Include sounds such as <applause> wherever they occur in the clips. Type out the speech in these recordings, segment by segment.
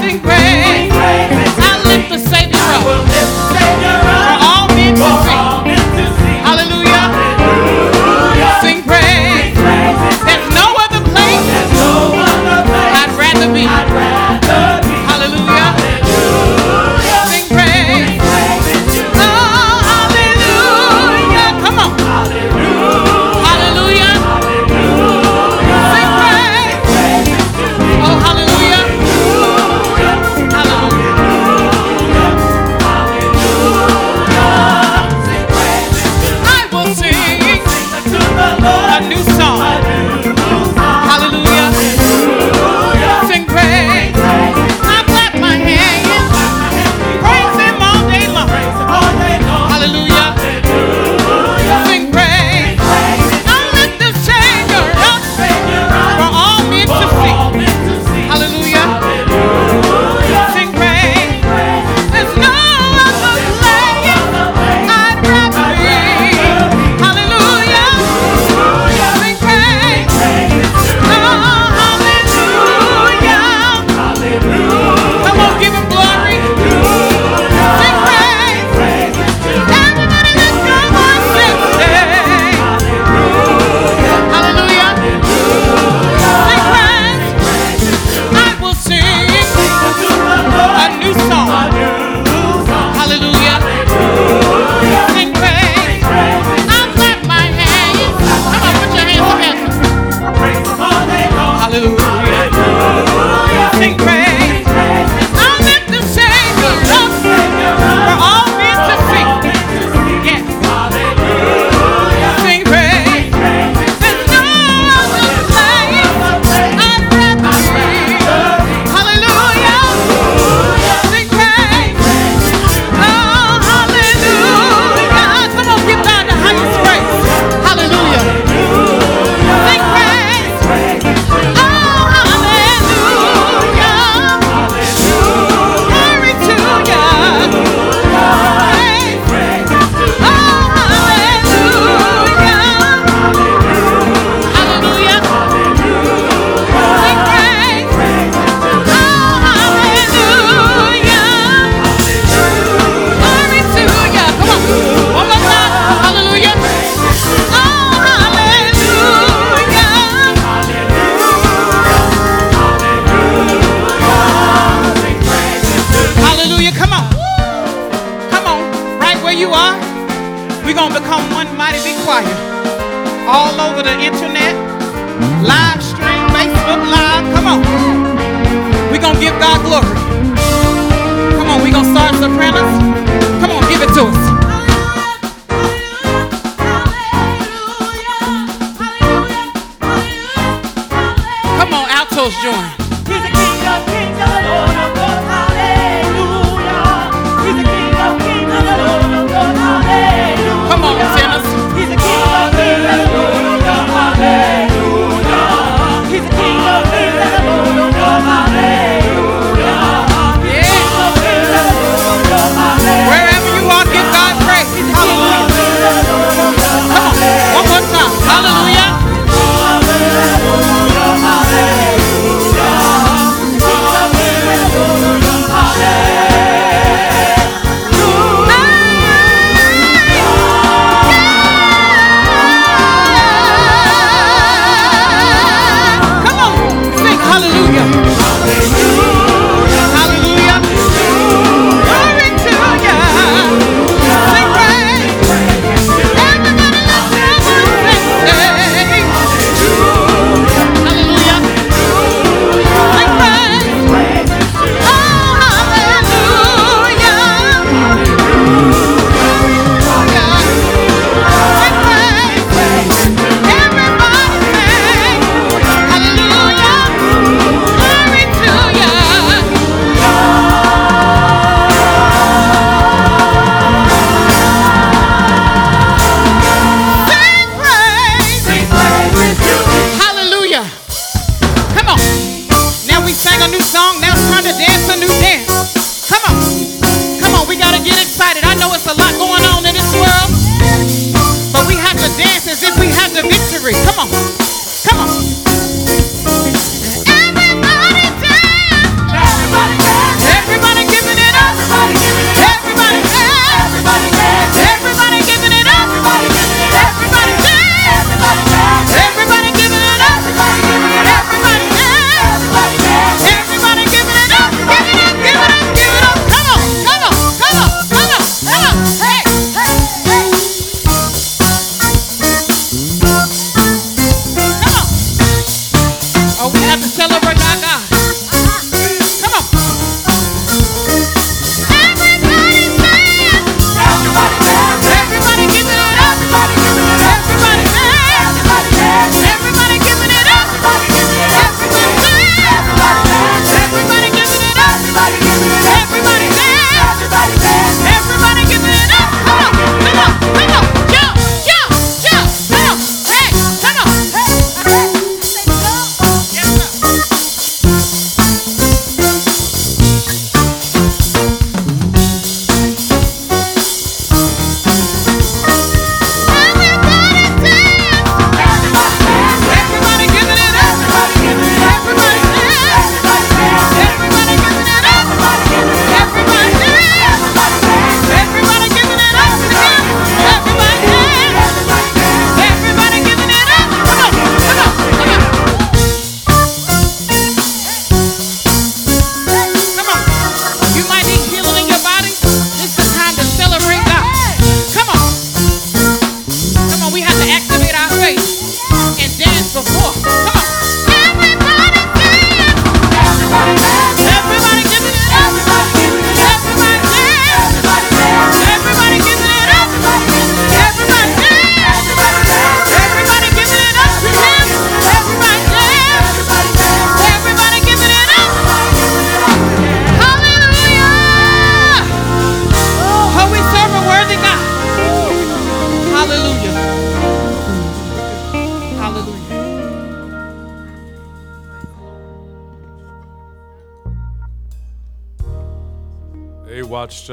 sing praise.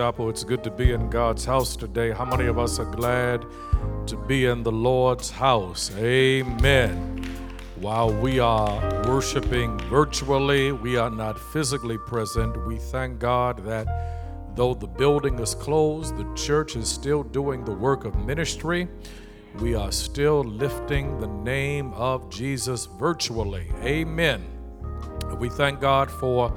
Chapel, it's good to be in God's house today. How many of us are glad to be in the Lord's house? Amen. While we are worshiping virtually, we are not physically present. We thank God that though the building is closed, the church is still doing the work of ministry. We are still lifting the name of Jesus virtually. Amen. We thank God for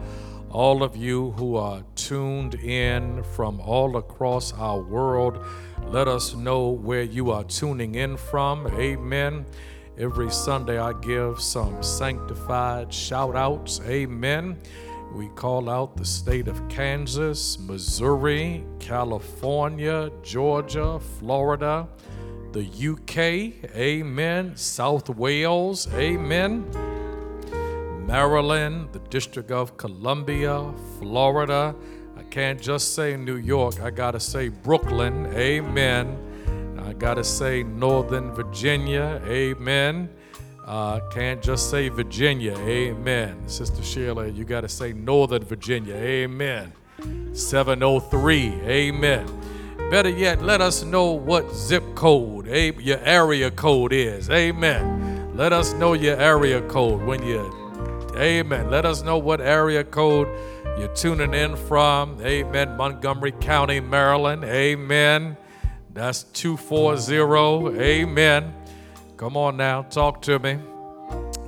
all of you who are tuned in from all across our world. Let us know where you are tuning in from. Amen. Every Sunday, I give some sanctified shout outs. Amen. We call out the state of Kansas, Missouri, California, Georgia, Florida, the UK, amen, South Wales, amen. Maryland, the District of Columbia, Florida. I can't just say New York, I gotta say Brooklyn, amen. I gotta say Northern Virginia, amen. Uh, can't just say Virginia, amen. Sister Sheila, you gotta say Northern Virginia, amen. 703, amen. Better yet, let us know what zip code your area code is, amen. Let us know your area code when you Amen. Let us know what area code you're tuning in from. Amen. Montgomery County, Maryland. Amen. That's 240. Amen. Come on now, talk to me.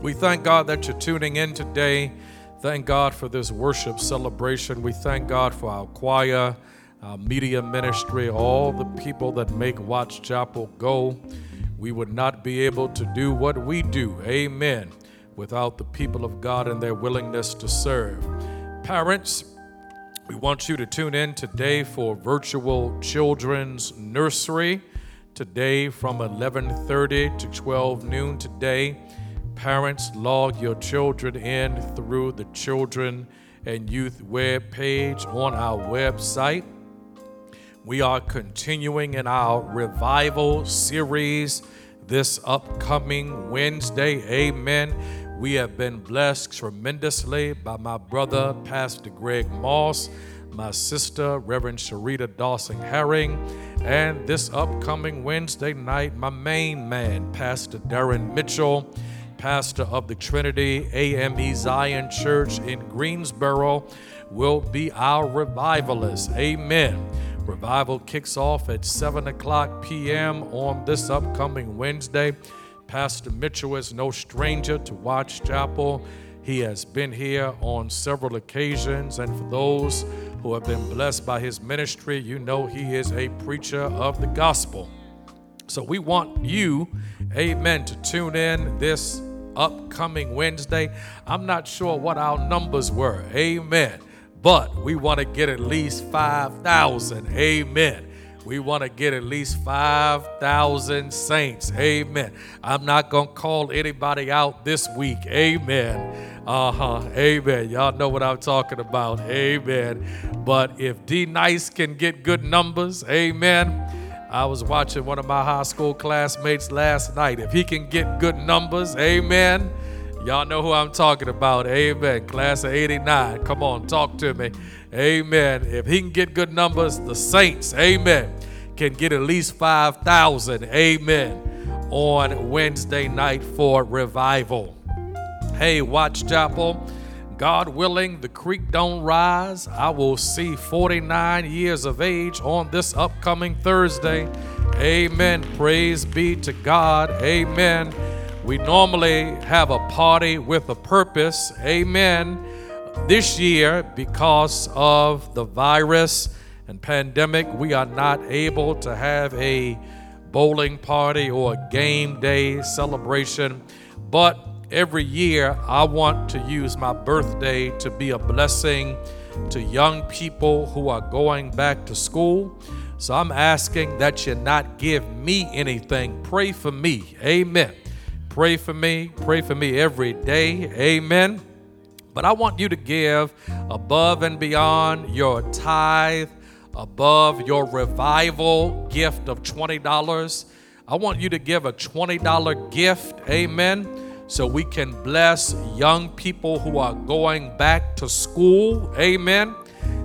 We thank God that you're tuning in today. Thank God for this worship celebration. We thank God for our choir, our media ministry, all the people that make Watts Chapel go. We would not be able to do what we do. Amen without the people of God and their willingness to serve. Parents, we want you to tune in today for virtual children's nursery. Today from 11:30 to 12 noon today, parents log your children in through the children and youth web page on our website. We are continuing in our revival series this upcoming Wednesday. Amen. We have been blessed tremendously by my brother, Pastor Greg Moss, my sister, Reverend Sharita Dawson Herring, and this upcoming Wednesday night, my main man, Pastor Darren Mitchell, pastor of the Trinity AME Zion Church in Greensboro, will be our revivalist. Amen. Revival kicks off at 7 o'clock p.m. on this upcoming Wednesday. Pastor Mitchell is no stranger to Watts Chapel. He has been here on several occasions, and for those who have been blessed by his ministry, you know he is a preacher of the gospel. So we want you, amen, to tune in this upcoming Wednesday. I'm not sure what our numbers were, amen, but we want to get at least 5,000, amen. We want to get at least 5,000 saints. Amen. I'm not going to call anybody out this week. Amen. Uh huh. Amen. Y'all know what I'm talking about. Amen. But if D Nice can get good numbers, amen. I was watching one of my high school classmates last night. If he can get good numbers, amen. Y'all know who I'm talking about. Amen. Class of 89. Come on, talk to me. Amen. If he can get good numbers, the saints, amen, can get at least 5,000. Amen. On Wednesday night for revival. Hey, Watts Chapel. God willing, the creek don't rise. I will see 49 years of age on this upcoming Thursday. Amen. Praise be to God. Amen. We normally have a party with a purpose. Amen. This year, because of the virus and pandemic, we are not able to have a bowling party or a game day celebration. But every year, I want to use my birthday to be a blessing to young people who are going back to school. So I'm asking that you not give me anything. Pray for me. Amen. Pray for me. Pray for me every day. Amen. But I want you to give above and beyond your tithe, above your revival gift of $20. I want you to give a $20 gift, amen, so we can bless young people who are going back to school, amen.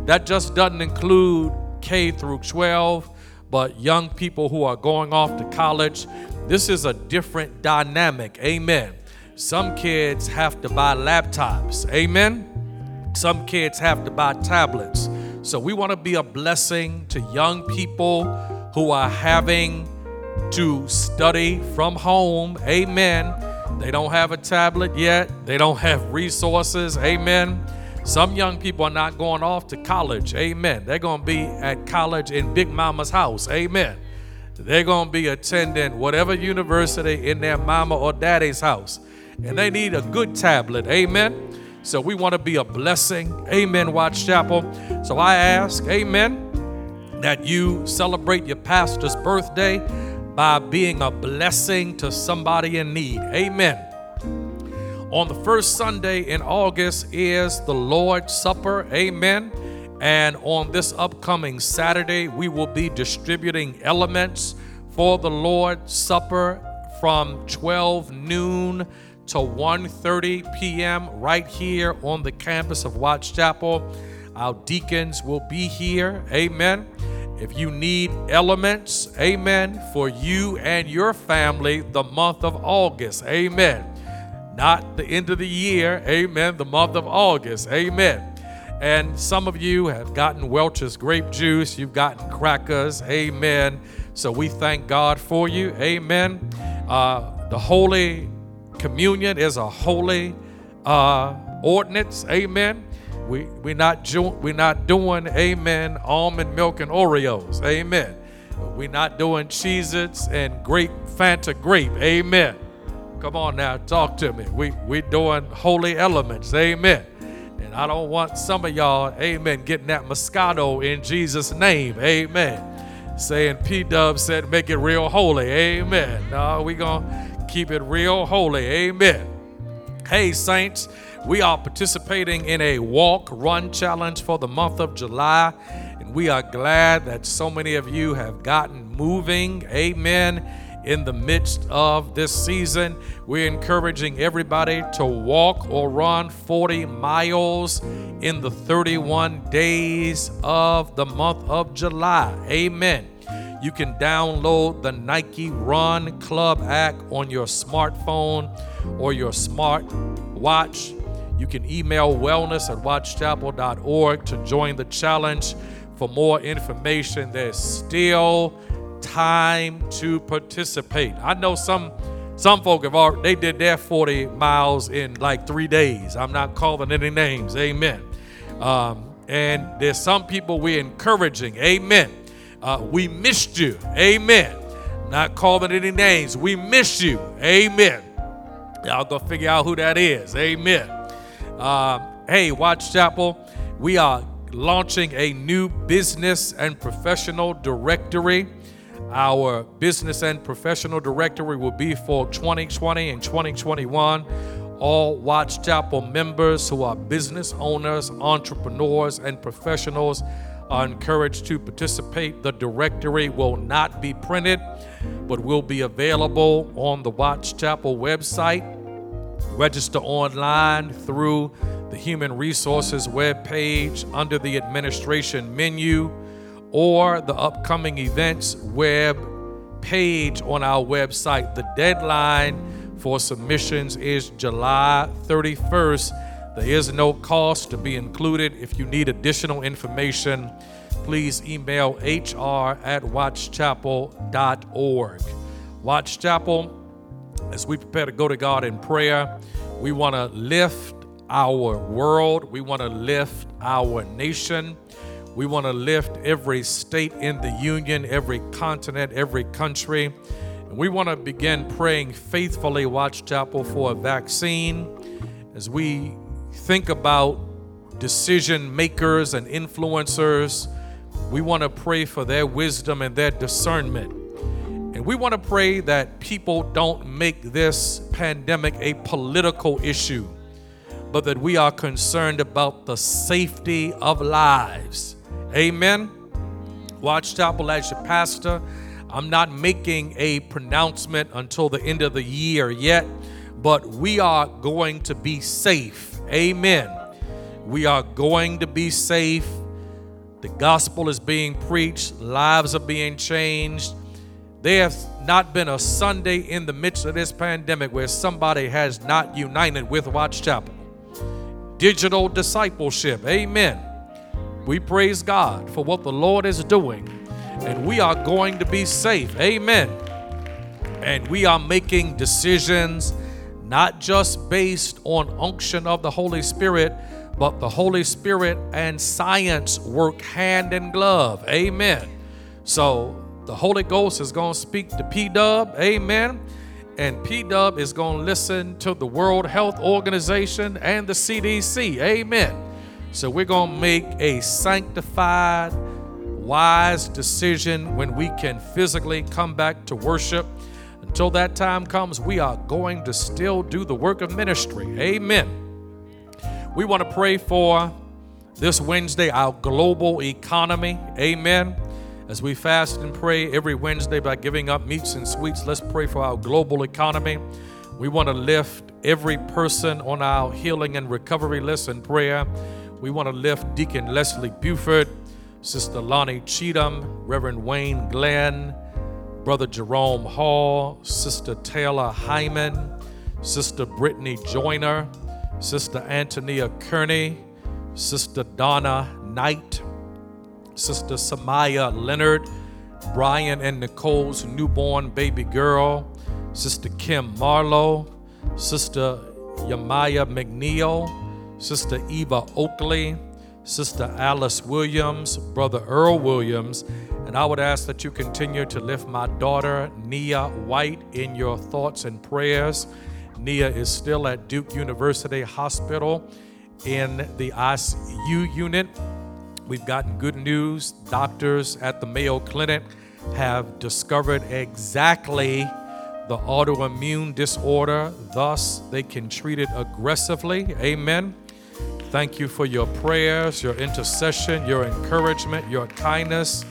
that just doesn't include K through 12, but young people who are going off to college. This is a different dynamic. Amen. Some kids have to buy laptops. Amen. Some kids have to buy tablets. So we want to be a blessing to young people who are having to study from home. Amen. They don't have a tablet yet, they don't have resources. Amen. Some young people are not going off to college. Amen. They're going to be at college in Big Mama's house. Amen. They're going to be attending whatever university in their mama or daddy's house. And they need a good tablet. Amen. So we want to be a blessing. Amen, Watts Chapel. So I ask, Amen, that you celebrate your pastor's birthday by being a blessing to somebody in need. Amen. On the first Sunday in August is the Lord's Supper. Amen. And on this upcoming Saturday, we will be distributing elements for the Lord's Supper from 12 noon to 1:30 p.m. right here on the campus of Watts Chapel. Our deacons will be here. Amen. If you need elements, amen, for you and your family the month of August. Amen not the end of the year, amen, the month of August, amen. And some of you have gotten Welch's grape juice, you've gotten crackers, amen. So we thank God for you, amen. Uh, the Holy Communion is a holy uh, ordinance, amen. We, we're, not we're not doing, amen, almond milk and Oreos, amen. We're not doing Cheez Its and grape, Fanta grape, amen. Come on now, talk to me. We we doing holy elements, amen. And I don't want some of y'all, amen, getting that Moscato in Jesus' name, amen. Saying P Dub said, make it real holy, amen. No, we gonna keep it real holy, amen. Hey, saints, we are participating in a walk run challenge for the month of July, and we are glad that so many of you have gotten moving, amen in the midst of this season. We're encouraging everybody to walk or run 40 miles in the 31 days of the month of July. Amen. You can download the Nike Run Club app on your smartphone or your smart watch. You can email wellness at wattschapel.org to join the challenge. For more information, there's still time to participate. I know some some folk have already they did their 40 miles in like three days. I'm not calling any names. Amen. Um, and there's some people we're encouraging. Amen. Uh, we missed you. Amen. Not calling any names. We miss you. Amen. Y'all go figure out who that is. Amen. Uh, hey, Watts Chapel, we are launching a new business and professional directory. Our business and professional directory will be for 2020 and 2021. All Watts Chapel members who are business owners, entrepreneurs, and professionals are encouraged to participate. The directory will not be printed, but will be available on the Watts Chapel website. Register online through the Human Resources web page under the administration menu or the upcoming events web page on our website. The deadline for submissions is July 31st. There is no cost to be included. If you need additional information, please email hr at wattschapel.org. Watts Chapel, as we prepare to go to God in prayer, we want to lift our world, we want to lift our nation. We want to lift every state in the union, every continent, every country. And we want to begin praying faithfully, Watts Chapel, for a vaccine as we think about decision makers and influencers. We want to pray for their wisdom and their discernment. And we want to pray that people don't make this pandemic a political issue, but that we are concerned about the safety of lives Amen. Watts Chapel as your pastor. I'm not making a pronouncement until the end of the year yet, but we are going to be safe. Amen. We are going to be safe. The gospel is being preached, lives are being changed. There has not been a Sunday in the midst of this pandemic where somebody has not united with Watts Chapel. Digital discipleship, amen. We praise God for what the Lord is doing, and we are going to be safe, amen. And we are making decisions not just based on unction of the Holy Spirit, but the Holy Spirit and science work hand in glove. Amen. So the Holy Ghost is going to speak to P Dub. Amen. And P Dub is going to listen to the World Health Organization and the CDC. Amen. So we're going to make a sanctified, wise decision when we can physically come back to worship. Until that time comes, we are going to still do the work of ministry. Amen. We want to pray for this Wednesday our global economy. Amen. As we fast and pray every Wednesday by giving up meats and sweets, let's pray for our global economy. We want to lift every person on our healing and recovery list in prayer. We want to lift Deacon Leslie Buford, Sister Lonnie Cheatham, Reverend Wayne Glenn, Brother Jerome Hall, Sister Taylor Hyman, Sister Brittany Joyner, Sister Antonia Kearney, Sister Donna Knight, Sister Samaya Leonard, Brian and Nicole's newborn baby girl, Sister Kim Marlowe, Sister Yamaya McNeil, Sister Eva Oakley, Sister Alice Williams, Brother Earl Williams, and I would ask that you continue to lift my daughter, Nia White, in your thoughts and prayers. Nia is still at Duke University Hospital in the ICU unit. We've gotten good news. Doctors at the Mayo Clinic have discovered exactly the autoimmune disorder, thus, they can treat it aggressively. Amen. Thank you for your prayers, your intercession, your encouragement, your kindness.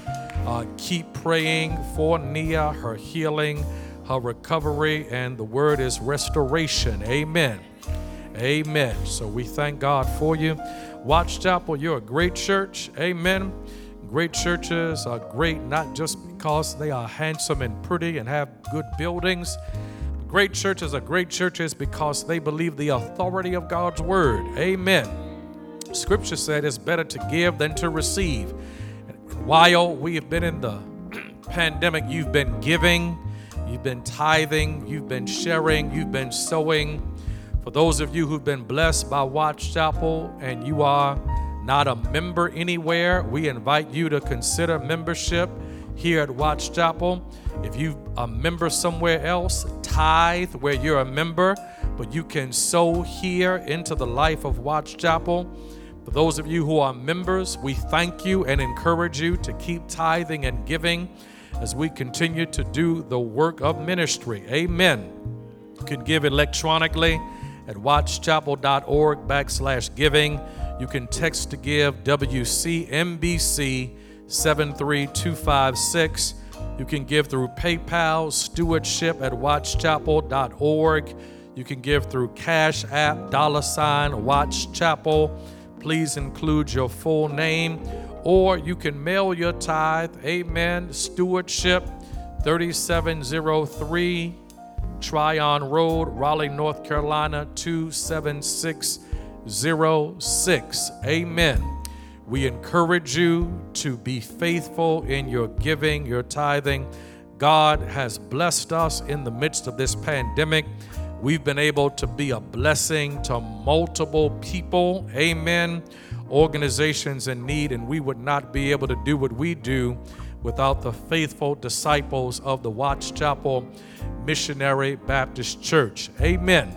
Uh, keep praying for Nia, her healing her recovery, and the word is restoration. Amen. Amen. So we thank God for you. Watts Chapel, you're a great church. Amen. Great churches are great not just because they are handsome and pretty and have good buildings. Great churches are great churches because they believe the authority of God's word. Amen. Scripture said it's better to give than to receive. While we have been in the pandemic, you've been giving You've been tithing, you've been sharing, you've been sowing. For those of you who've been blessed by Watts Chapel and you are not a member anywhere, we invite you to consider membership here at Watts Chapel. If you're a member somewhere else, tithe where you're a member, but you can sow here into the life of Watts Chapel. For those of you who are members, we thank you and encourage you to keep tithing and giving as we continue to do the work of ministry. Amen. You can give electronically at wattschapel.org backslash giving. You can text to give WCMBC 73256. You can give through PayPal, stewardship at wattschapel.org. You can give through Cash App, dollar sign, Watts Chapel. Please include your full name or you can mail your tithe. Amen. Stewardship 3703 Tryon Road, Raleigh, North Carolina 27606. Amen. We encourage you to be faithful in your giving, your tithing. God has blessed us in the midst of this pandemic. We've been able to be a blessing to multiple people. Amen organizations in need, and we would not be able to do what we do without the faithful disciples of the Watts Chapel Missionary Baptist Church. Amen.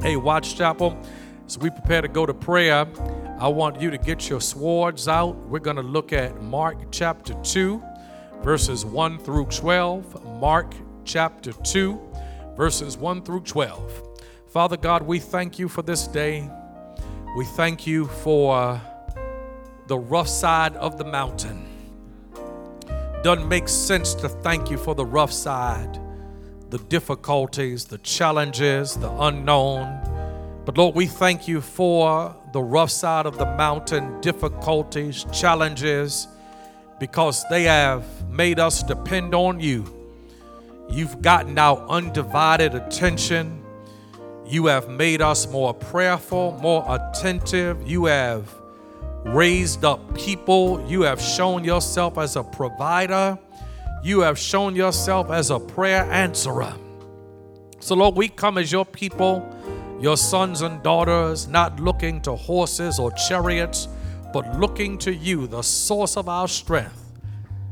Hey, Watts Chapel, as we prepare to go to prayer, I want you to get your swords out. We're going to look at Mark chapter 2, verses 1 through 12. Mark chapter 2, verses 1 through 12. Father God, we thank you for this day. We thank you for the rough side of the mountain. Doesn't make sense to thank you for the rough side, the difficulties, the challenges, the unknown. But Lord, we thank you for the rough side of the mountain, difficulties, challenges, because they have made us depend on you. You've gotten our undivided attention. You have made us more prayerful, more attentive. You have raised up people. You have shown yourself as a provider. You have shown yourself as a prayer answerer. So, Lord, we come as your people, your sons and daughters, not looking to horses or chariots, but looking to you, the source of our strength,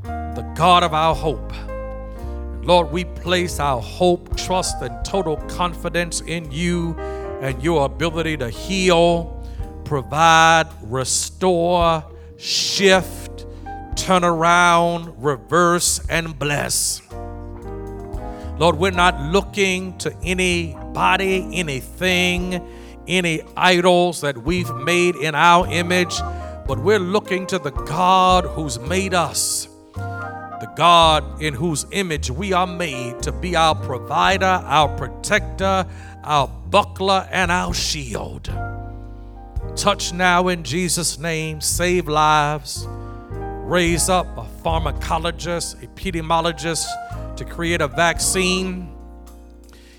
the God of our hope. Lord, we place our hope, trust, and total confidence in you and your ability to heal, provide, restore, shift, turn around, reverse, and bless. Lord, we're not looking to anybody, anything, any idols that we've made in our image, but we're looking to the God who's made us, the God in whose image we are made to be our provider, our protector, our buckler, and our shield. Touch now in Jesus' name, save lives, raise up a pharmacologist, epidemiologist to create a vaccine.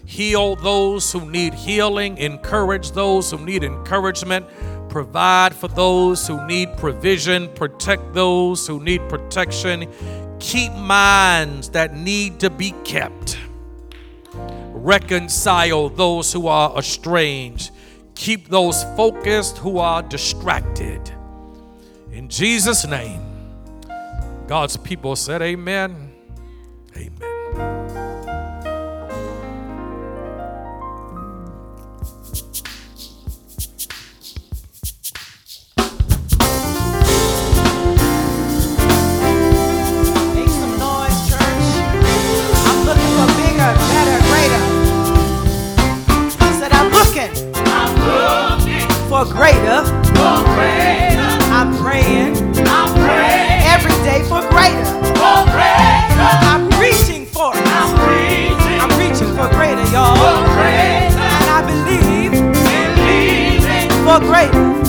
Heal those who need healing, encourage those who need encouragement, provide for those who need provision, protect those who need protection, keep minds that need to be kept, reconcile those who are estranged, keep those focused who are distracted. In Jesus' name, God's people said, Amen. Amen. for greater. For greater. I'm praying. I'm praying. Every day for greater. For greater. I'm reaching for it. I'm reaching. I'm reaching for greater, y'all. For greater. And I believe. Believing. For greater.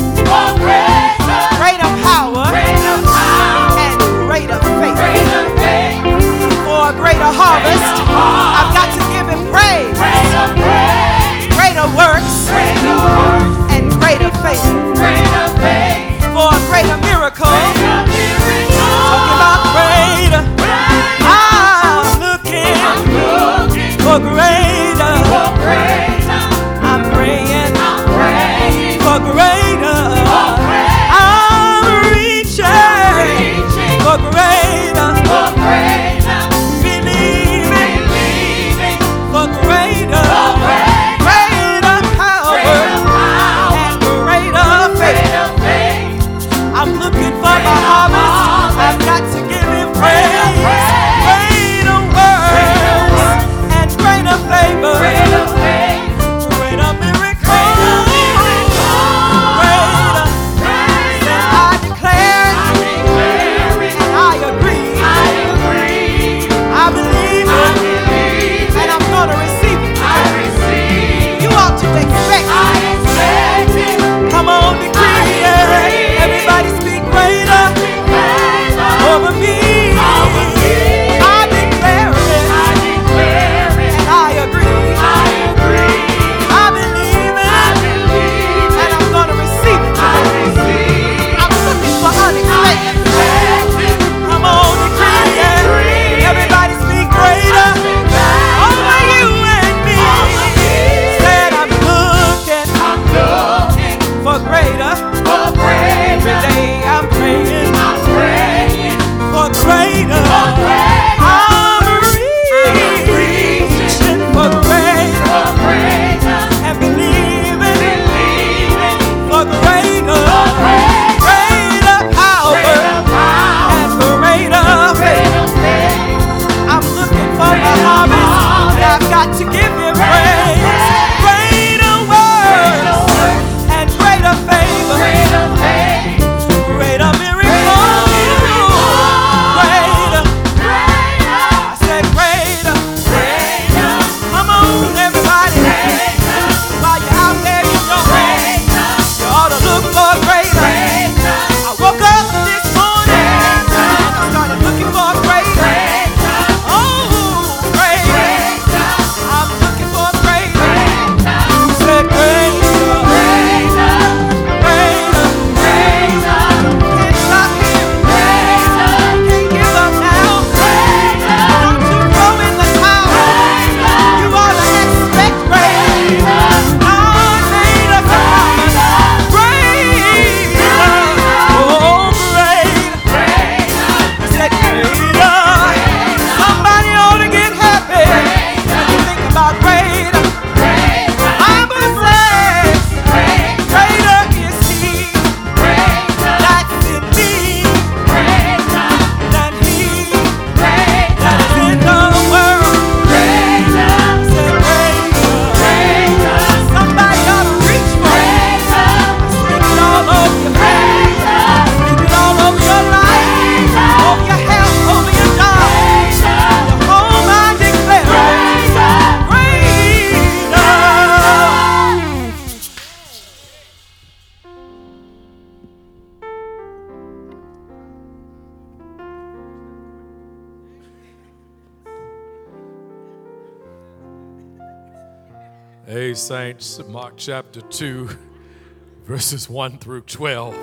Hey, Saints, Mark chapter 2, <laughs> verses 1 through 12.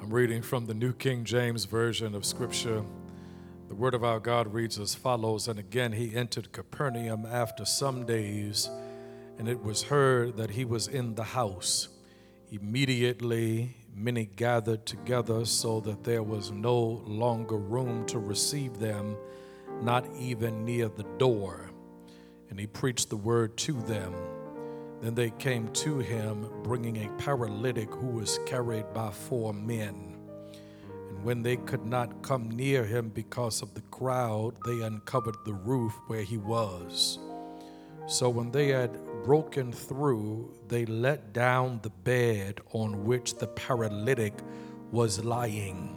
I'm reading from the New King James Version of Scripture. The word of our God reads as follows And again he entered Capernaum after some days, and it was heard that he was in the house. Immediately many gathered together so that there was no longer room to receive them not even near the door. And he preached the word to them. Then they came to him, bringing a paralytic who was carried by four men. And when they could not come near him because of the crowd, they uncovered the roof where he was. So when they had broken through, they let down the bed on which the paralytic was lying.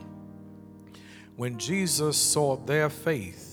When Jesus saw their faith,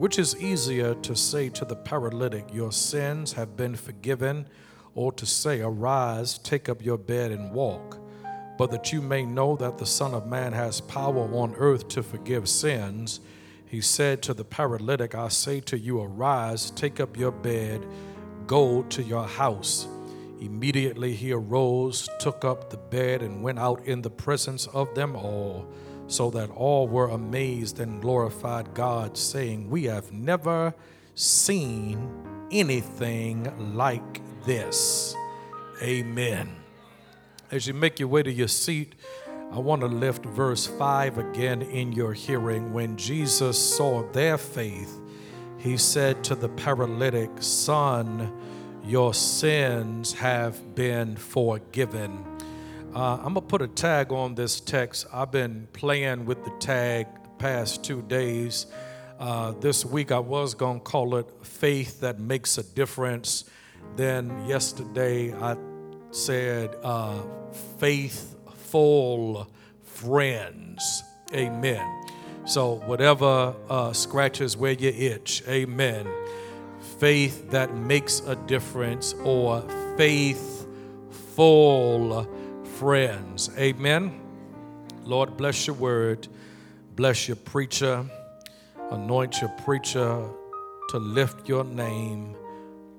Which is easier to say to the paralytic, Your sins have been forgiven, or to say, Arise, take up your bed and walk? But that you may know that the Son of Man has power on earth to forgive sins, he said to the paralytic, I say to you, Arise, take up your bed, go to your house. Immediately he arose, took up the bed, and went out in the presence of them all so that all were amazed and glorified God, saying, We have never seen anything like this. Amen. As you make your way to your seat, I want to lift verse 5 again in your hearing. When Jesus saw their faith, he said to the paralytic, Son, your sins have been forgiven. Uh, I'm going to put a tag on this text. I've been playing with the tag the past two days. Uh, this week I was going to call it Faith That Makes a Difference. Then yesterday I said uh, Faithful Friends. Amen. So, whatever uh, scratches where you itch, amen. Faith that makes a difference or faithful friends. Amen. Lord, bless your word. Bless your preacher. Anoint your preacher to lift your name,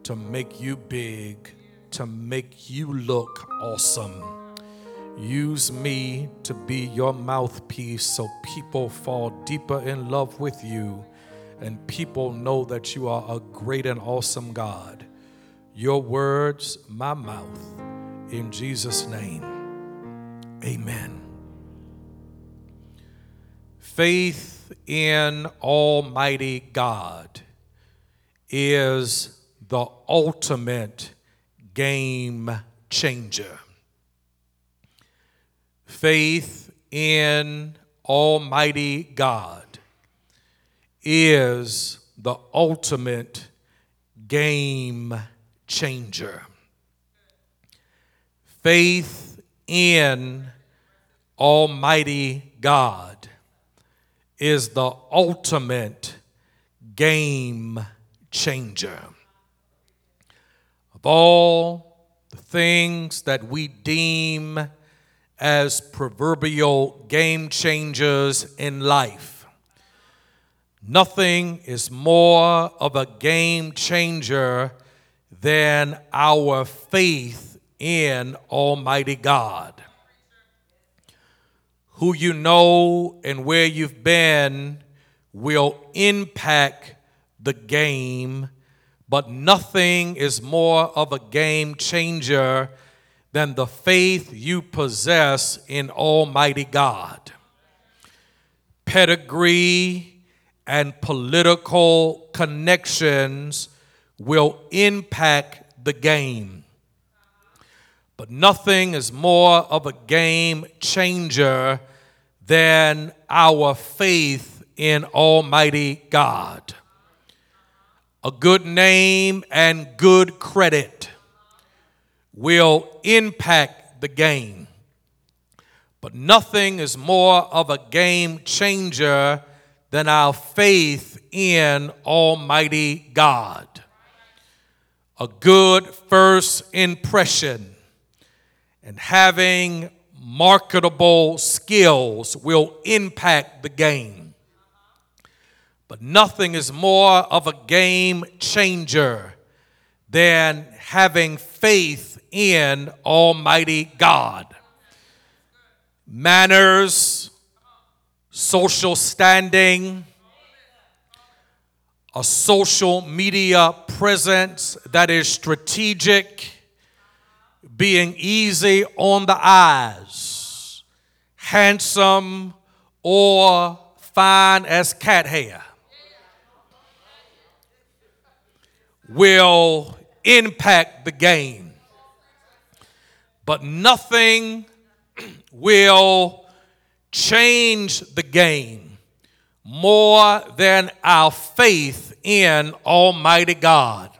to make you big, to make you look awesome. Use me to be your mouthpiece so people fall deeper in love with you and people know that you are a great and awesome God. Your words, my mouth. In Jesus' name. Amen. Faith in Almighty God is the ultimate game changer. Faith in Almighty God is the ultimate game changer. Faith in Almighty God is the ultimate game changer. Of all the things that we deem as proverbial game changers in life, nothing is more of a game changer than our faith in Almighty God. Who you know and where you've been will impact the game, but nothing is more of a game changer than the faith you possess in Almighty God. Pedigree and political connections will impact the game but nothing is more of a game changer than our faith in Almighty God. a good name, and good credit will impact the game. But nothing is more of a game changer than our faith in Almighty God. A good first impression and having marketable skills will impact the game. But nothing is more of a game changer than having faith in Almighty God. Manners, social standing, a social media presence that is strategic, being easy on the eyes, handsome, or fine as cat hair will impact the game. But nothing <clears throat> will change the game more than our faith in Almighty God.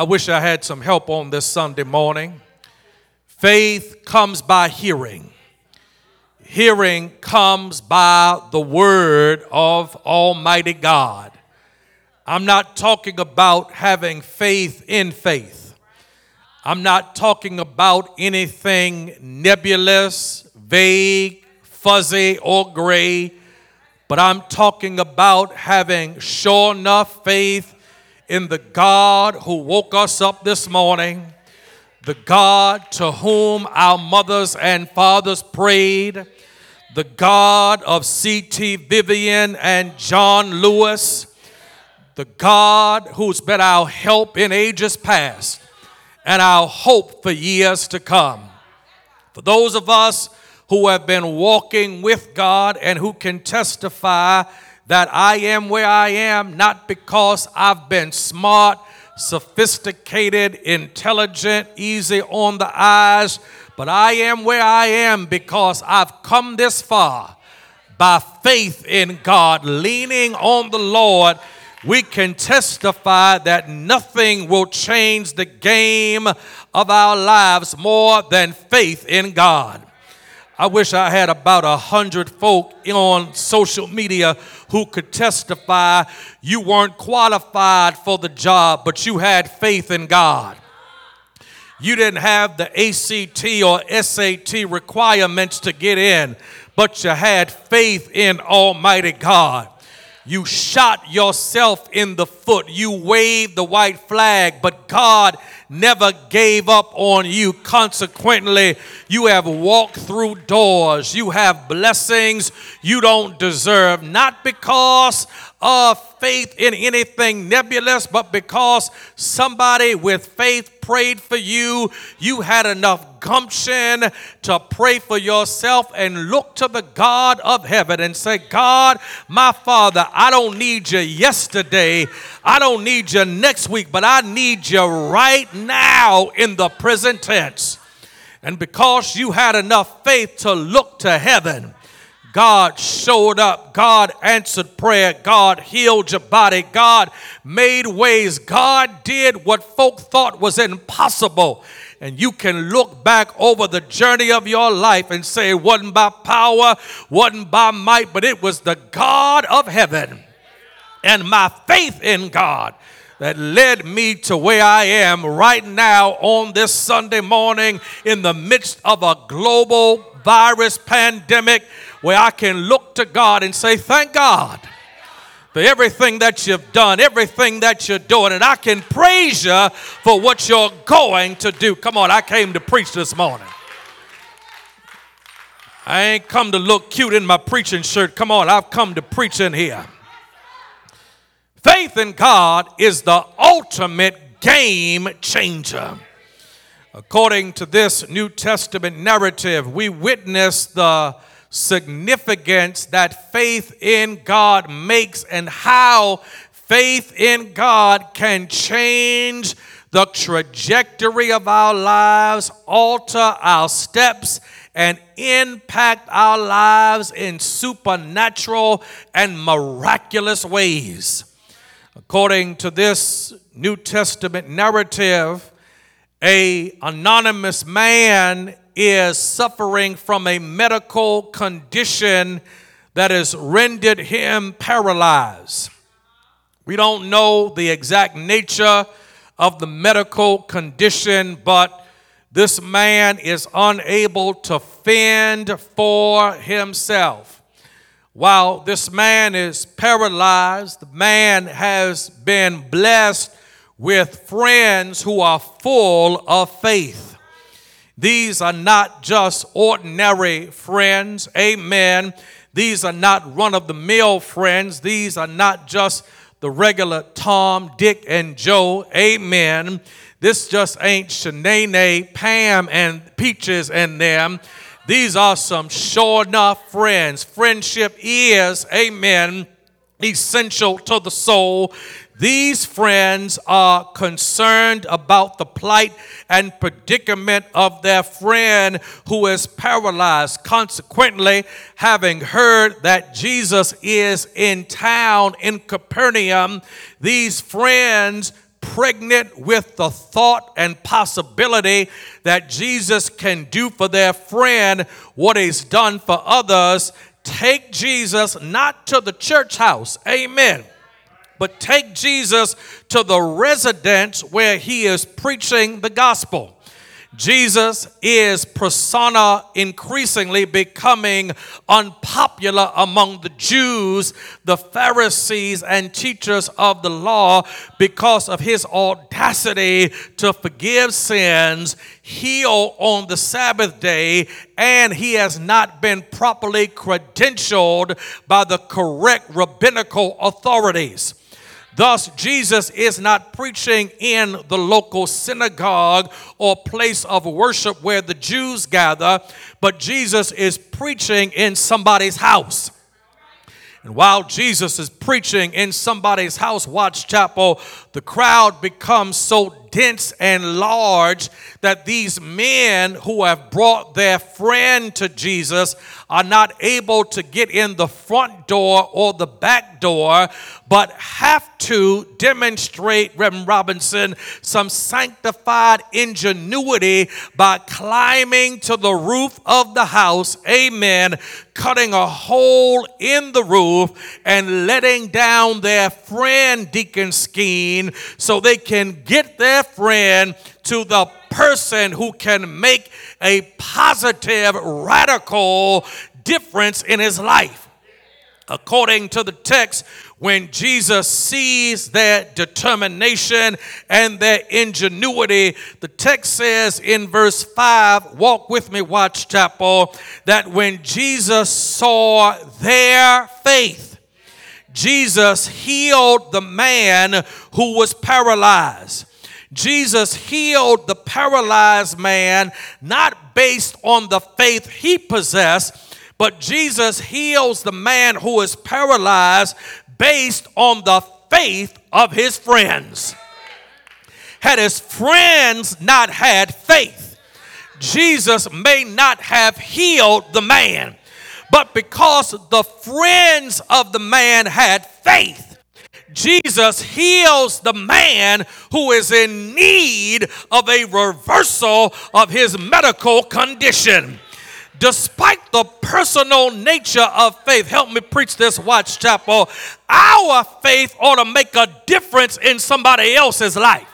I wish I had some help on this Sunday morning. Faith comes by hearing. Hearing comes by the word of Almighty God. I'm not talking about having faith in faith. I'm not talking about anything nebulous, vague, fuzzy, or gray, but I'm talking about having sure enough faith in the God who woke us up this morning, the God to whom our mothers and fathers prayed, the God of C.T. Vivian and John Lewis the God who's been our help in ages past and our hope for years to come. For those of us who have been walking with God and who can testify that I am where I am, not because I've been smart, sophisticated, intelligent, easy on the eyes, but I am where I am because I've come this far by faith in God, leaning on the Lord we can testify that nothing will change the game of our lives more than faith in God. I wish I had about a hundred folk on social media who could testify you weren't qualified for the job, but you had faith in God. You didn't have the ACT or SAT requirements to get in, but you had faith in Almighty God. You shot yourself in the foot. You waved the white flag, but God never gave up on you. Consequently, you have walked through doors. You have blessings you don't deserve, not because of faith in anything nebulous, but because somebody with faith prayed for you, you had enough gumption to pray for yourself and look to the God of heaven and say, God, my Father, I don't need you yesterday. I don't need you next week, but I need you right now in the present tense. And because you had enough faith to look to heaven, God showed up. God answered prayer. God healed your body. God made ways. God did what folk thought was impossible. And you can look back over the journey of your life and say, it wasn't by power, wasn't by might, but it was the God of heaven and my faith in God that led me to where I am right now on this Sunday morning in the midst of a global virus pandemic where I can look to God and say, Thank God for everything that you've done, everything that you're doing, and I can praise you for what you're going to do. Come on, I came to preach this morning. I ain't come to look cute in my preaching shirt. Come on, I've come to preach in here. Faith in God is the ultimate game changer. According to this New Testament narrative, we witness the significance that faith in God makes and how faith in God can change the trajectory of our lives, alter our steps, and impact our lives in supernatural and miraculous ways. According to this New Testament narrative, a anonymous man is suffering from a medical condition that has rendered him paralyzed. We don't know the exact nature of the medical condition, but this man is unable to fend for himself. While this man is paralyzed, the man has been blessed with friends who are full of faith. These are not just ordinary friends, amen. These are not run of the mill friends. These are not just the regular Tom, Dick, and Joe, amen. This just ain't Shanae, Pam, and Peaches and them. These are some sure enough friends. Friendship is, amen, essential to the soul. These friends are concerned about the plight and predicament of their friend who is paralyzed. Consequently, having heard that Jesus is in town in Capernaum, these friends pregnant with the thought and possibility that Jesus can do for their friend what he's done for others, take Jesus not to the church house. Amen but take Jesus to the residence where he is preaching the gospel. Jesus is persona increasingly becoming unpopular among the Jews, the Pharisees, and teachers of the law because of his audacity to forgive sins, heal on the Sabbath day, and he has not been properly credentialed by the correct rabbinical authorities. Thus, Jesus is not preaching in the local synagogue or place of worship where the Jews gather, but Jesus is preaching in somebody's house. And while Jesus is preaching in somebody's house, Watts Chapel, the crowd becomes so dense and large that these men who have brought their friend to Jesus are not able to get in the front door or the back door, but have to demonstrate, Reverend Robinson, some sanctified ingenuity by climbing to the roof of the house, amen, cutting a hole in the roof and letting down their friend Deacon Skeen so they can get their friend to the person who can make a positive, radical difference in his life. According to the text, when Jesus sees their determination and their ingenuity, the text says in verse 5, walk with me, Watts Chapel, that when Jesus saw their faith, Jesus healed the man who was paralyzed. Jesus healed the paralyzed man not based on the faith he possessed, but Jesus heals the man who is paralyzed based on the faith of his friends. Had his friends not had faith, Jesus may not have healed the man. But because the friends of the man had faith, Jesus heals the man who is in need of a reversal of his medical condition. Despite the personal nature of faith, help me preach this, Watts Chapel. Our faith ought to make a difference in somebody else's life.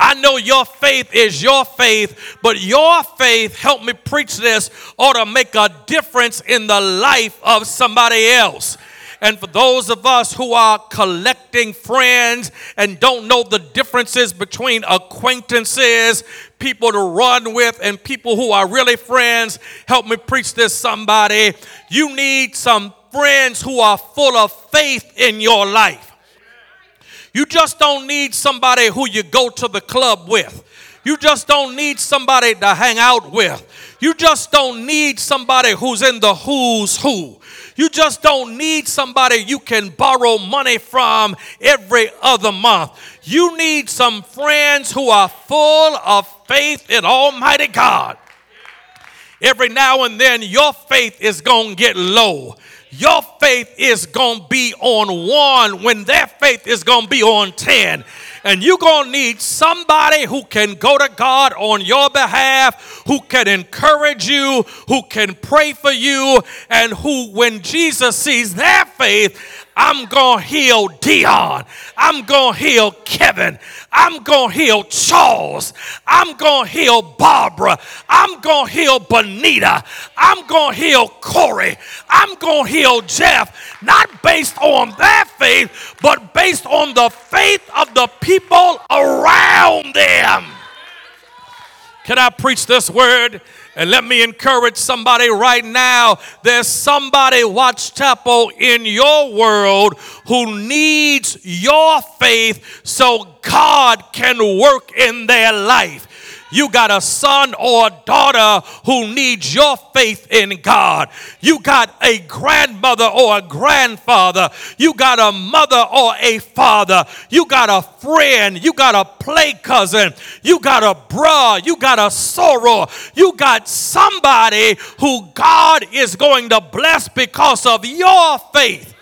I know your faith is your faith, but your faith, help me preach this, ought to make a difference in the life of somebody else. And for those of us who are collecting friends and don't know the differences between acquaintances, people to run with, and people who are really friends, help me preach this, somebody. You need some friends who are full of faith in your life. You just don't need somebody who you go to the club with. You just don't need somebody to hang out with. You just don't need somebody who's in the who's who. You just don't need somebody you can borrow money from every other month. You need some friends who are full of faith in Almighty God. Every now and then, your faith is going to get low. Your faith is going to be on one when their faith is going to be on 10. And you're going to need somebody who can go to God on your behalf, who can encourage you, who can pray for you, and who, when Jesus sees their faith, I'm going to heal Dion. I'm going to heal Kevin. I'm going to heal Charles. I'm going to heal Barbara. I'm going to heal Bonita. I'm going to heal Corey. I'm going to heal Jeff. Not based on their faith, but based on the faith of the people around them. Can I preach this word? And let me encourage somebody right now. There's somebody, Watts Chapel, in your world who needs your faith so God can work in their life. You got a son or a daughter who needs your faith in God. You got a grandmother or a grandfather. You got a mother or a father. You got a friend. You got a play cousin. You got a bruh. You got a soror. You got somebody who God is going to bless because of your faith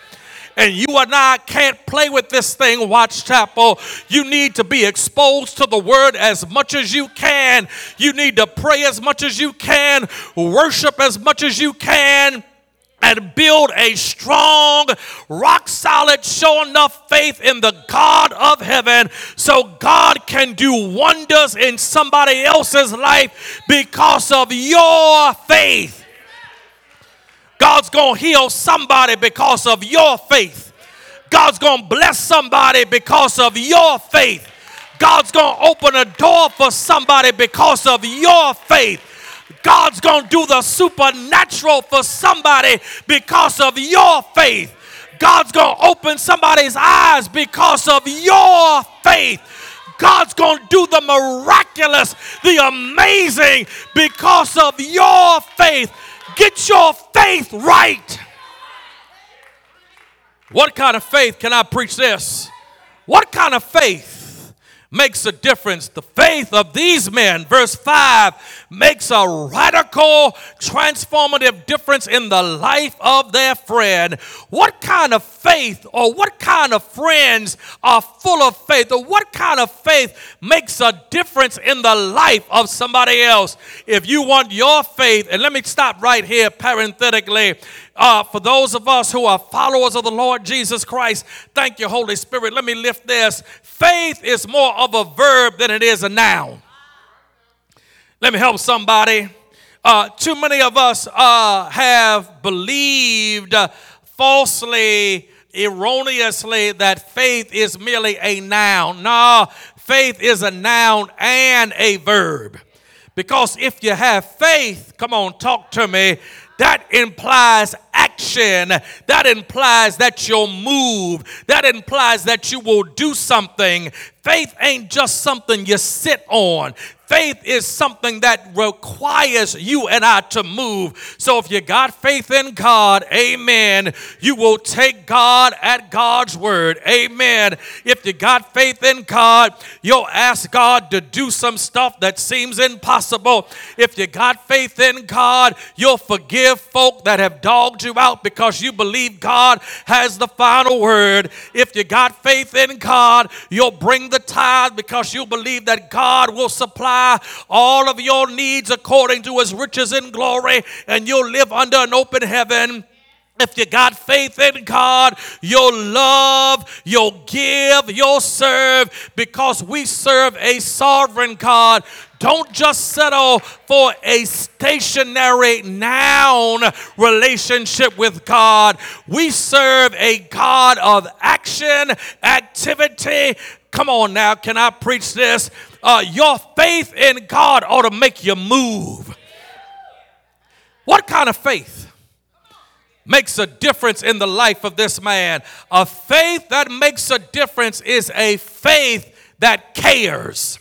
and you and I can't play with this thing, Watts Chapel. You need to be exposed to the word as much as you can. You need to pray as much as you can, worship as much as you can and build a strong, rock solid, show enough faith in the God of heaven so God can do wonders in somebody else's life because of your faith. God's going to heal somebody because of your faith. God's going to bless somebody because of your faith. God's going to open a door for somebody because of your faith. God's going to do the supernatural for somebody because of your faith. God's going to open somebody's eyes because of your faith. God's going to do the miraculous, the amazing because of your faith. Get your faith right. What kind of faith can I preach this? What kind of faith makes a difference. The faith of these men, verse 5, makes a radical, transformative difference in the life of their friend. What kind of faith or what kind of friends are full of faith or what kind of faith makes a difference in the life of somebody else? If you want your faith, and let me stop right here parenthetically. Uh, for those of us who are followers of the Lord Jesus Christ, thank you, Holy Spirit. Let me lift this. Faith is more of a verb than it is a noun. Let me help somebody. Uh, too many of us uh, have believed falsely, erroneously, that faith is merely a noun. No, faith is a noun and a verb. Because if you have faith, come on, talk to me, that implies action. That implies that you'll move. That implies that you will do something. Faith ain't just something you sit on. Faith is something that requires you and I to move. So if you got faith in God, amen, you will take God at God's word. Amen. If you got faith in God, you'll ask God to do some stuff that seems impossible. If you got faith in God, you'll forgive folk that have dogged you out because you believe God has the final word. If you got faith in God, you'll bring the tithe because you believe that God will supply supply all of your needs according to his riches in glory, and you'll live under an open heaven. If you got faith in God, you'll love, you'll give, you'll serve because we serve a sovereign God. Don't just settle for a stationary noun relationship with God. We serve a God of action, activity. Come on now, can I preach this? uh, your faith in God ought to make you move. What kind of faith makes a difference in the life of this man? A faith that makes a difference is a faith that cares.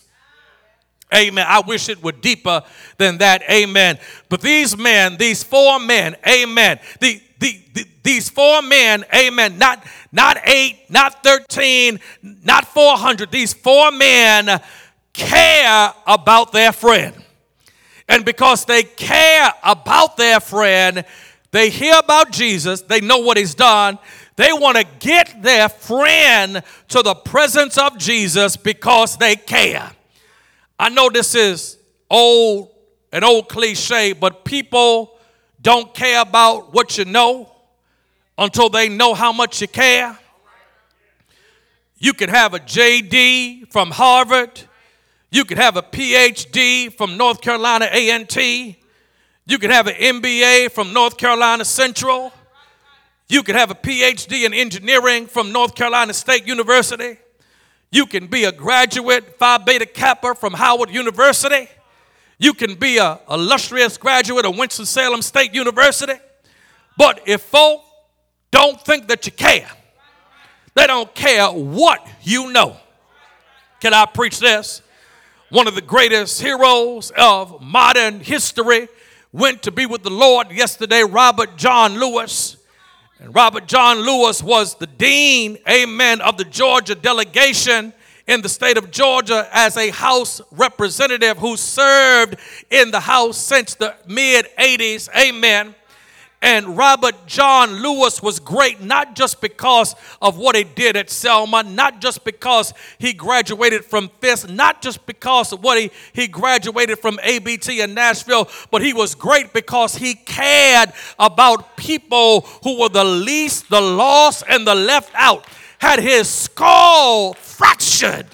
Amen. I wish it were deeper than that. Amen. But these men, these four men, amen. The, the, the, these four men, amen, not, not eight, not 13, not 400, these four men care about their friend. And because they care about their friend, They hear about Jesus, they know what he's done. They want to get their friend to the presence of Jesus because they care. I know this is old, an old cliche, but people don't care about what you know until they know how much you care. You could have a JD from Harvard. You could have a PhD from North Carolina A&T. You could have an MBA from North Carolina Central. You could have a PhD in engineering from North Carolina State University. You can be a graduate Phi Beta Kappa from Howard University. You can be a illustrious graduate of Winston-Salem State University. But if folk don't think that you care, they don't care what you know. Can I preach this? One of the greatest heroes of modern history went to be with the Lord yesterday, Robert John Lewis. And Robert John Lewis was the dean, amen, of the Georgia delegation in the state of Georgia as a House representative who served in the House since the mid 80s, amen. And Robert John Lewis was great not just because of what he did at Selma, not just because he graduated from Fisk, not just because of what he, he graduated from ABT in Nashville, but he was great because he cared about people who were the least, the lost, and the left out. Had his skull fractured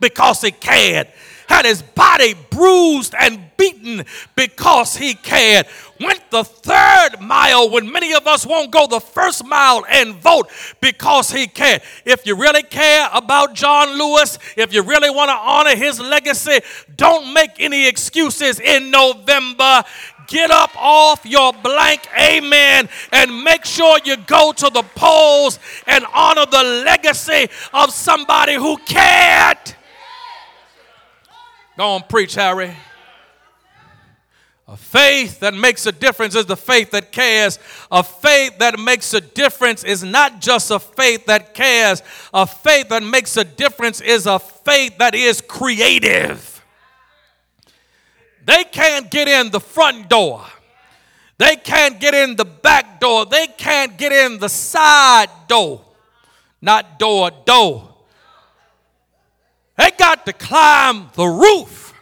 because he cared had his body bruised and beaten because he cared. Went the third mile when many of us won't go the first mile and vote because he cared. If you really care about John Lewis, if you really want to honor his legacy, don't make any excuses in November get up off your blank amen and make sure you go to the polls and honor the legacy of somebody who cared. Go on, preach, Harry. A faith that makes a difference is the faith that cares. A faith that makes a difference is not just a faith that cares. A faith that makes a difference is a faith that is creative. They can't get in the front door. They can't get in the back door. They can't get in the side door. Not door, door. They got to climb the roof.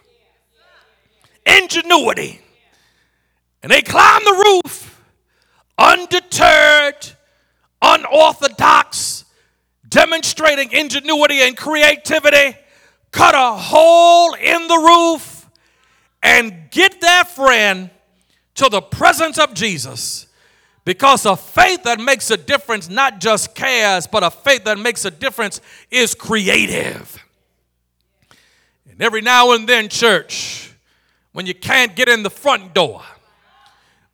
Ingenuity. And they climb the roof undeterred, unorthodox, demonstrating ingenuity and creativity, cut a hole in the roof and get their friend to the presence of Jesus. Because a faith that makes a difference not just cares, but a faith that makes a difference is creative. And every now and then, church, when you can't get in the front door,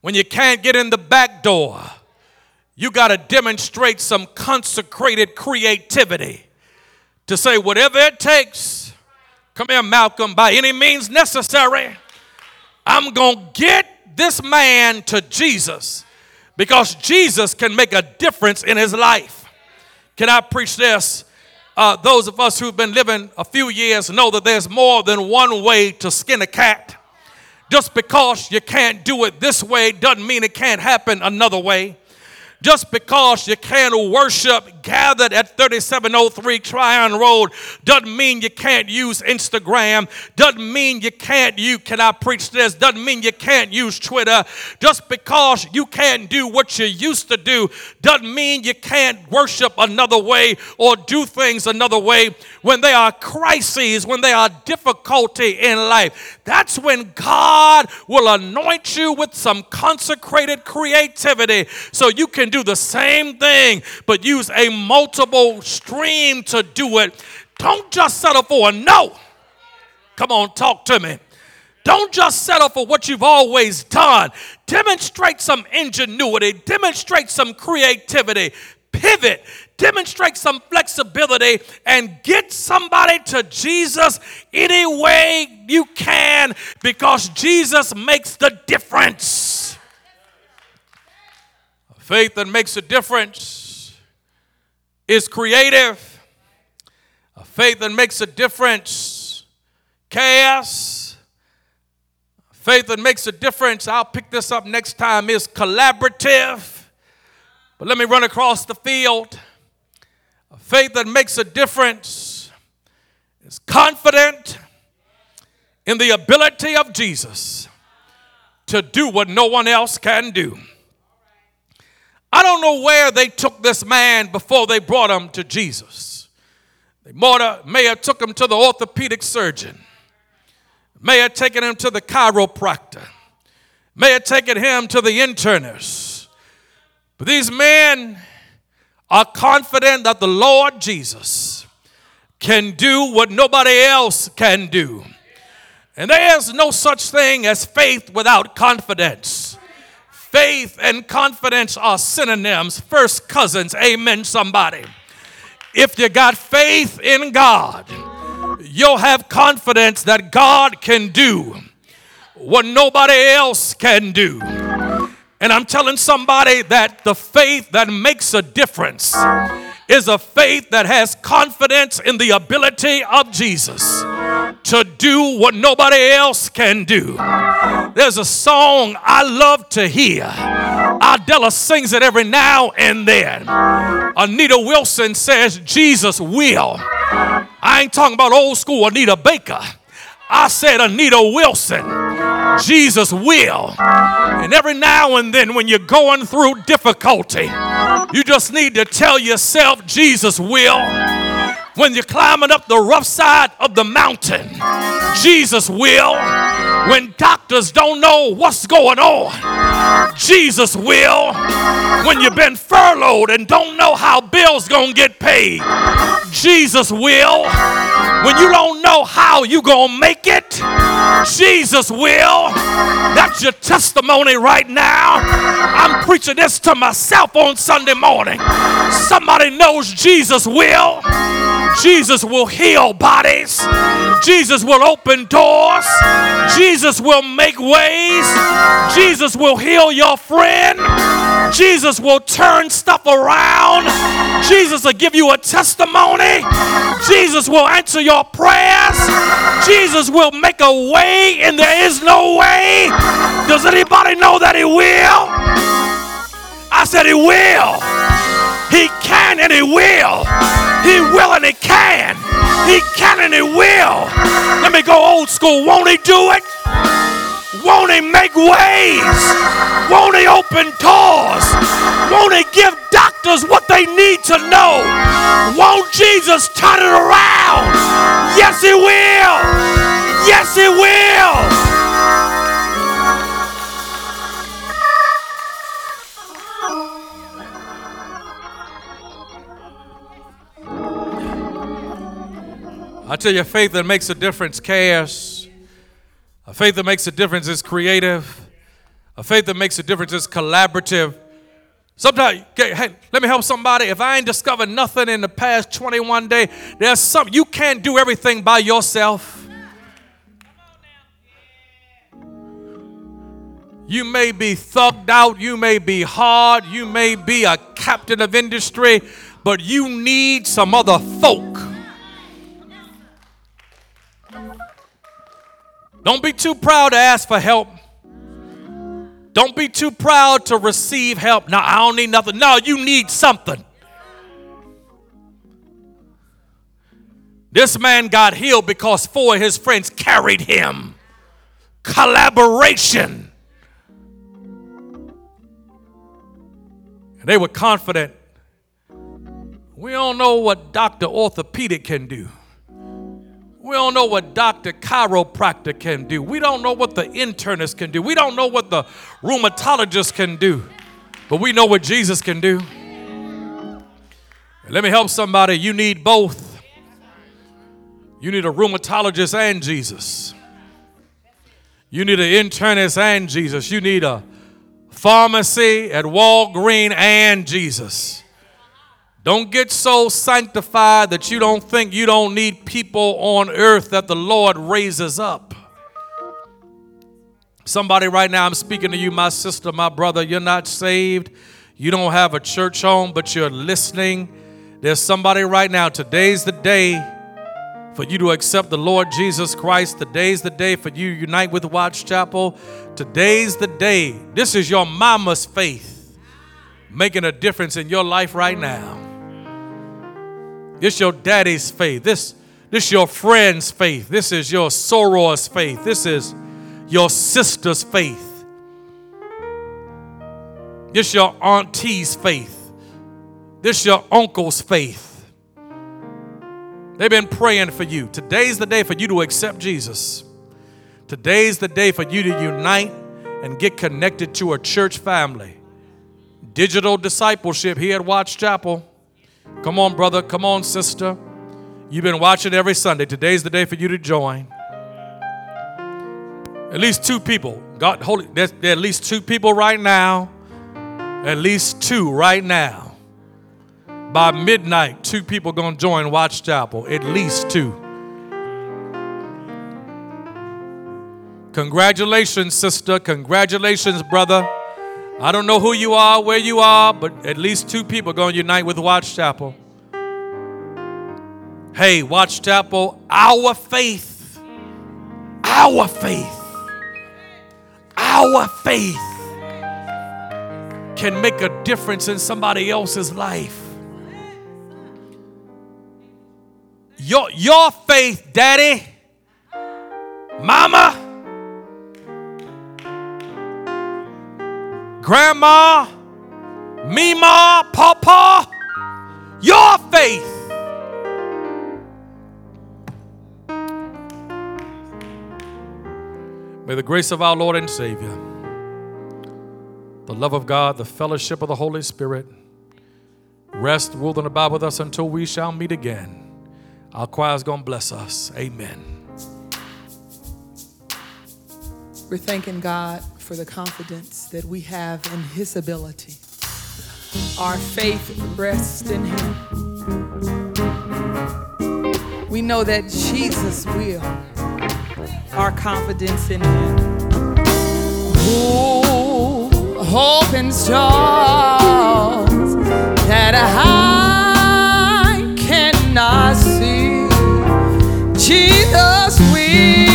when you can't get in the back door, you got to demonstrate some consecrated creativity to say, whatever it takes, come here, Malcolm, by any means necessary, I'm going to get this man to Jesus because Jesus can make a difference in his life. Can I preach this? Uh, those of us who've been living a few years know that there's more than one way to skin a cat. Just because you can't do it this way doesn't mean it can't happen another way. Just because you can't worship gathered at 3703 Tryon Road doesn't mean you can't use Instagram. Doesn't mean you can't you can I preach this? Doesn't mean you can't use Twitter. Just because you can't do what you used to do doesn't mean you can't worship another way or do things another way. When there are crises, when there are difficulty in life, that's when God will anoint you with some consecrated creativity so you can do the same thing, but use a multiple stream to do it. Don't just settle for a no. Come on, talk to me. Don't just settle for what you've always done. Demonstrate some ingenuity, demonstrate some creativity, pivot, demonstrate some flexibility, and get somebody to Jesus any way you can because Jesus makes the difference. Faith that makes a difference is creative. A faith that makes a difference, chaos. Faith that makes a difference, I'll pick this up next time, is collaborative. But let me run across the field. A faith that makes a difference is confident in the ability of Jesus to do what no one else can do. I don't know where they took this man before they brought him to Jesus. They may have took him to the orthopedic surgeon, may have taken him to the chiropractor, may have taken him to the internist. But these men are confident that the Lord Jesus can do what nobody else can do. And there is no such thing as faith without confidence. Faith and confidence are synonyms, first cousins. Amen, somebody. If you got faith in God, you'll have confidence that God can do what nobody else can do. And I'm telling somebody that the faith that makes a difference is a faith that has confidence in the ability of Jesus to do what nobody else can do. There's a song I love to hear. Adela sings it every now and then. Anita Wilson says, Jesus will. I ain't talking about old school Anita Baker. I said Anita Wilson. Jesus will. And every now and then, when you're going through difficulty, you just need to tell yourself, Jesus will. When you're climbing up the rough side of the mountain, Jesus will. When doctors don't know what's going on, Jesus will. When you've been furloughed and don't know how bills gonna get paid, Jesus will. When you don't know how you gonna make it, Jesus will. That's your testimony right now. I'm preaching this to myself on Sunday morning. Somebody knows Jesus will. Jesus will heal bodies. Jesus will open doors. Jesus will make ways. Jesus will heal your friend. Jesus will turn stuff around. Jesus will give you a testimony. Jesus will answer your prayers. Jesus will make a way and there is no way. Does anybody know that He will? I said He will. He can and He will. He will and He can. He can and He will. Let me go old school. Won't He do it? Won't He make ways? Won't He open doors? Won't He give doctors what they need to know? Won't Jesus turn it around? Yes, He will. Yes, He will. I tell you, faith that makes a difference cares. A faith that makes a difference is creative. A faith that makes a difference is collaborative. Sometimes, hey, let me help somebody. If I ain't discovered nothing in the past 21 days, there's something you can't do everything by yourself. You may be thugged out, you may be hard, you may be a captain of industry, but you need some other folk Don't be too proud to ask for help. Don't be too proud to receive help. No, I don't need nothing. No, you need something. This man got healed because four of his friends carried him. Collaboration. And they were confident. We don't know what Dr. Orthopedic can do. We don't know what Dr. Chiropractor can do. We don't know what the internist can do. We don't know what the rheumatologist can do. But we know what Jesus can do. let me help somebody. You need both. You need a rheumatologist and Jesus. You need an internist and Jesus. You need a pharmacy at Walgreens and Jesus. Don't get so sanctified that you don't think you don't need people on earth that the Lord raises up. Somebody right now, I'm speaking to you, my sister, my brother. You're not saved. You don't have a church home, but you're listening. There's somebody right now. Today's the day for you to accept the Lord Jesus Christ. Today's the day for you to unite with Watts Chapel. Today's the day. This is your mama's faith making a difference in your life right now. This your daddy's faith. This, this your friend's faith. This is your soror's faith. This is your sister's faith. This your auntie's faith. This your uncle's faith. They've been praying for you. Today's the day for you to accept Jesus. Today's the day for you to unite and get connected to a church family. Digital discipleship here at Watts Chapel. Come on, brother. Come on, sister. You've been watching every Sunday. Today's the day for you to join. At least two people. God, holy, there's, there at least two people right now. At least two right now. By midnight, two people gonna join Watts Chapel. At least two. Congratulations, sister. Congratulations, brother. I don't know who you are, where you are, but at least two people are going to unite with Watts Chapel. Hey, Watts Chapel, our faith, our faith, our faith can make a difference in somebody else's life. Your, your faith, daddy, mama, grandma, mima, papa, your faith. May the grace of our Lord and Savior, the love of God, the fellowship of the Holy Spirit rest, rule, and abide with us until we shall meet again. Our choir is going to bless us. Amen. We're thanking God for the confidence that we have in His ability. Our faith rests in Him. We know that Jesus will. Our confidence in Him. Oh, hope and stars that I cannot see. Jesus will.